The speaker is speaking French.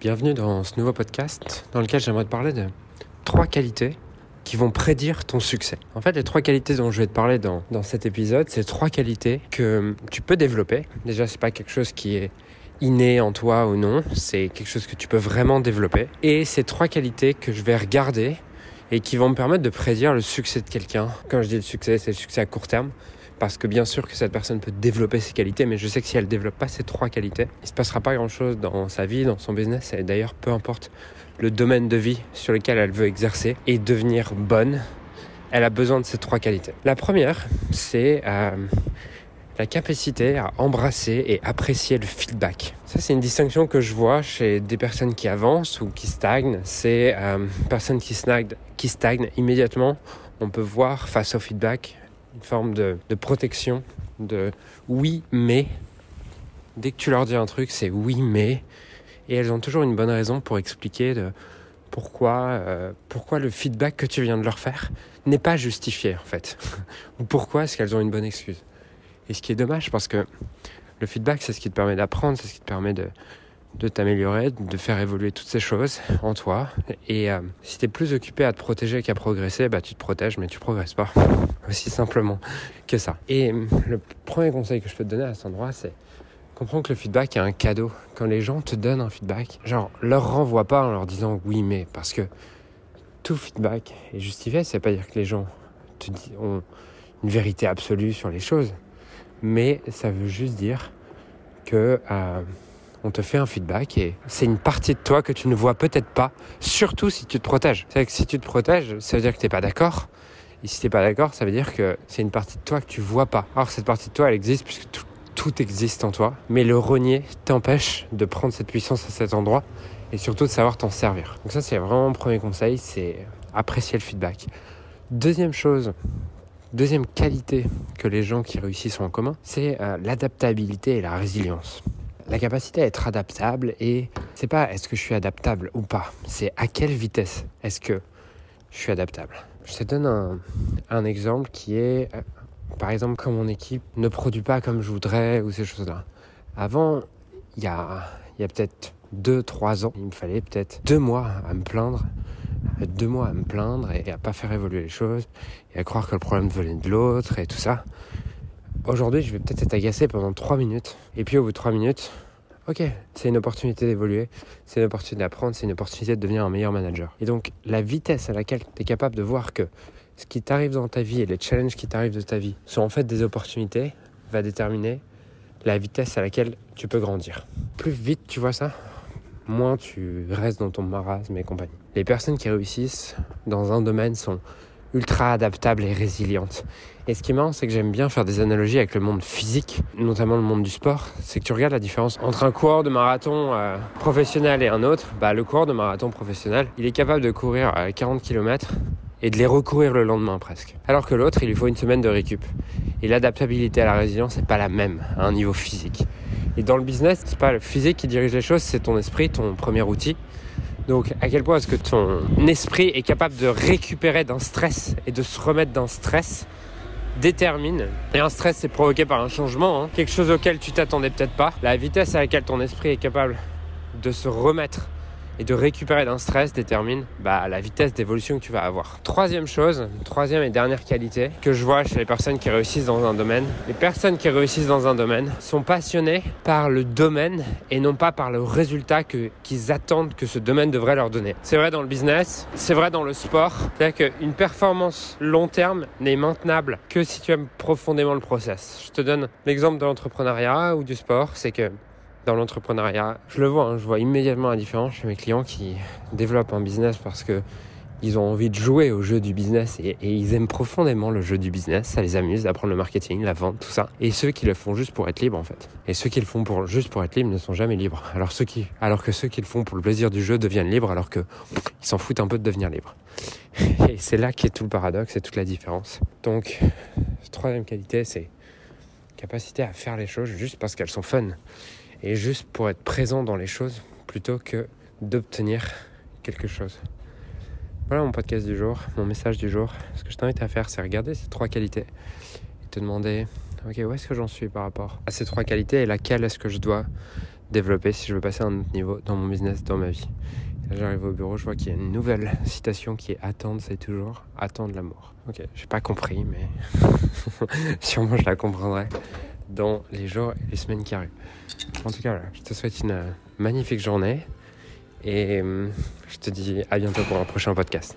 Bienvenue dans ce nouveau podcast dans lequel j'aimerais te parler de trois qualités qui vont prédire ton succès. En fait, les trois qualités dont je vais te parler dans, dans cet épisode, c'est trois qualités que tu peux développer. Déjà, c'est pas quelque chose qui est inné en toi ou non, c'est quelque chose que tu peux vraiment développer. Et ces trois qualités que je vais regarder et qui vont me permettre de prédire le succès de quelqu'un. Quand je dis le succès, c'est le succès à court terme parce que bien sûr que cette personne peut développer ses qualités, mais je sais que si elle ne développe pas ces trois qualités, il ne se passera pas grand-chose dans sa vie, dans son business, et d'ailleurs, peu importe le domaine de vie sur lequel elle veut exercer et devenir bonne, elle a besoin de ces trois qualités. La première, c'est euh, la capacité à embrasser et apprécier le feedback. Ça, c'est une distinction que je vois chez des personnes qui avancent ou qui stagnent. C'est euh, personnes qui stagnent, qui stagnent immédiatement. On peut voir face au feedback une forme de, protection, de oui, mais. Dès que tu leur dis un truc, c'est oui, mais. Et elles ont toujours une bonne raison pour expliquer de pourquoi, euh, pourquoi le feedback que tu viens de leur faire n'est pas justifié, en fait. Ou pourquoi est-ce qu'elles ont une bonne excuse. Et ce qui est dommage, parce que le feedback, c'est ce qui te permet d'apprendre, c'est ce qui te permet de, de t'améliorer, de faire évoluer toutes ces choses en toi. Et euh, si tu es plus occupé à te protéger qu'à progresser, bah tu te protèges mais tu progresses pas. Aussi simplement que ça. Et euh, le premier conseil que je peux te donner à cet endroit, c'est comprends que le feedback est un cadeau. Quand les gens te donnent un feedback, genre leur renvoie pas en leur disant oui mais parce que tout feedback est justifié, c'est pas dire que les gens te ont une vérité absolue sur les choses, mais ça veut juste dire que euh, on te fait un feedback et c'est une partie de toi que tu ne vois peut-être pas, surtout si tu te protèges. C'est que si tu te protèges, ça veut dire que tu n'es pas d'accord. Et si tu n'es pas d'accord, ça veut dire que c'est une partie de toi que tu vois pas. Alors cette partie de toi, elle existe puisque tout, tout existe en toi, mais le renier t'empêche de prendre cette puissance à cet endroit et surtout de savoir t'en servir. Donc ça, c'est vraiment mon premier conseil, c'est apprécier le feedback. Deuxième chose, deuxième qualité que les gens qui réussissent ont en commun, c'est euh, l'adaptabilité et la résilience la capacité à être adaptable et c'est pas est-ce que je suis adaptable ou pas, c'est à quelle vitesse est-ce que je suis adaptable. Je te donne un, exemple qui est, euh, par exemple, quand mon équipe ne produit pas comme je voudrais ou ces choses-là. Avant, il y a, y a peut-être deux, trois ans, il me fallait peut-être deux mois à me plaindre deux mois à me plaindre et à pas faire évoluer les choses et à croire que le problème venait de l'autre et tout ça. Aujourd'hui, je vais peut-être être agacé pendant 3 minutes. Et puis au bout de 3 minutes, ok, c'est une opportunité d'évoluer, c'est une opportunité d'apprendre, c'est une opportunité de devenir un meilleur manager. Et donc, la vitesse à laquelle tu es capable de voir que ce qui t'arrive dans ta vie et les challenges qui t'arrivent de ta vie sont en fait des opportunités va déterminer la vitesse à laquelle tu peux grandir. Plus vite tu vois ça, moins tu restes dans ton marasme et compagnie. Les personnes qui réussissent dans un domaine sont ultra adaptables et résilientes. Et ce qui est marrant, c'est que j'aime bien faire des analogies avec le monde physique, notamment le monde du sport. C'est que tu regardes la différence entre un coureur de marathon euh, professionnel et un autre. Bah, le coureur de marathon professionnel, il est capable de courir à 40 km et de les recourir le lendemain presque. Alors que l'autre, il lui faut une semaine de récup. Et l'adaptabilité à la résilience n'est pas la même à un niveau physique. Et dans le business, c'est pas le physique qui dirige les choses, c'est ton esprit, ton premier outil. Donc à quel point est-ce que ton esprit est capable de récupérer d'un stress et de se remettre d'un stress détermine? Et un stress, c'est provoqué par un changement, hein. quelque chose auquel tu t'attendais peut-être pas. La vitesse à laquelle ton esprit est capable de se remettre et de récupérer d'un stress détermine bah, la vitesse d'évolution que tu vas avoir. Troisième chose, troisième et dernière qualité que je vois chez les personnes qui réussissent dans un domaine. Les personnes qui réussissent dans un domaine sont passionnées par le domaine et non pas par le résultat qu'ils attendent que ce domaine devrait leur donner. C'est vrai dans le business, c'est vrai dans le sport. C'est-à-dire qu'une performance long terme n'est maintenable que si tu aimes profondément le process. Je te donne l'exemple de l'entrepreneuriat ou du sport, c'est que dans l'entrepreneuriat. Je le vois, hein, je vois immédiatement la différence chez mes clients qui développent un business parce que ils ont envie de jouer au jeu du business et, ils aiment profondément le jeu du business. Ça les amuse d'apprendre le marketing, la vente, tout ça. Et ceux qui le font juste pour être libres, en fait. Et ceux qui le font juste pour être libres ne sont jamais libres. Alors, ceux qui, alors que ceux qui le font pour le plaisir du jeu deviennent libres alors que ils s'en foutent un peu de devenir libres. Et c'est là qu'est tout le paradoxe et toute la différence. Donc, troisième qualité, c'est capacité à faire les choses juste parce qu'elles sont fun et juste pour être présent dans les choses plutôt que d'obtenir quelque chose. Voilà mon podcast du jour, mon message du jour. Ce que je t'invite à faire, c'est regarder ces trois qualités et te demander, ok, où est-ce que j'en suis par rapport à ces trois qualités et laquelle est-ce que je dois développer, si je veux passer à un autre niveau dans mon business, dans ma vie. J'arrive au bureau, je vois qu'il y a une nouvelle citation qui est attendre, c'est toujours attendre l'amour. Ok, j'ai pas compris, mais sûrement je la comprendrai dans les jours et les semaines qui arrivent. En tout cas, je te souhaite une magnifique journée et hum, je te dis à bientôt pour un prochain podcast.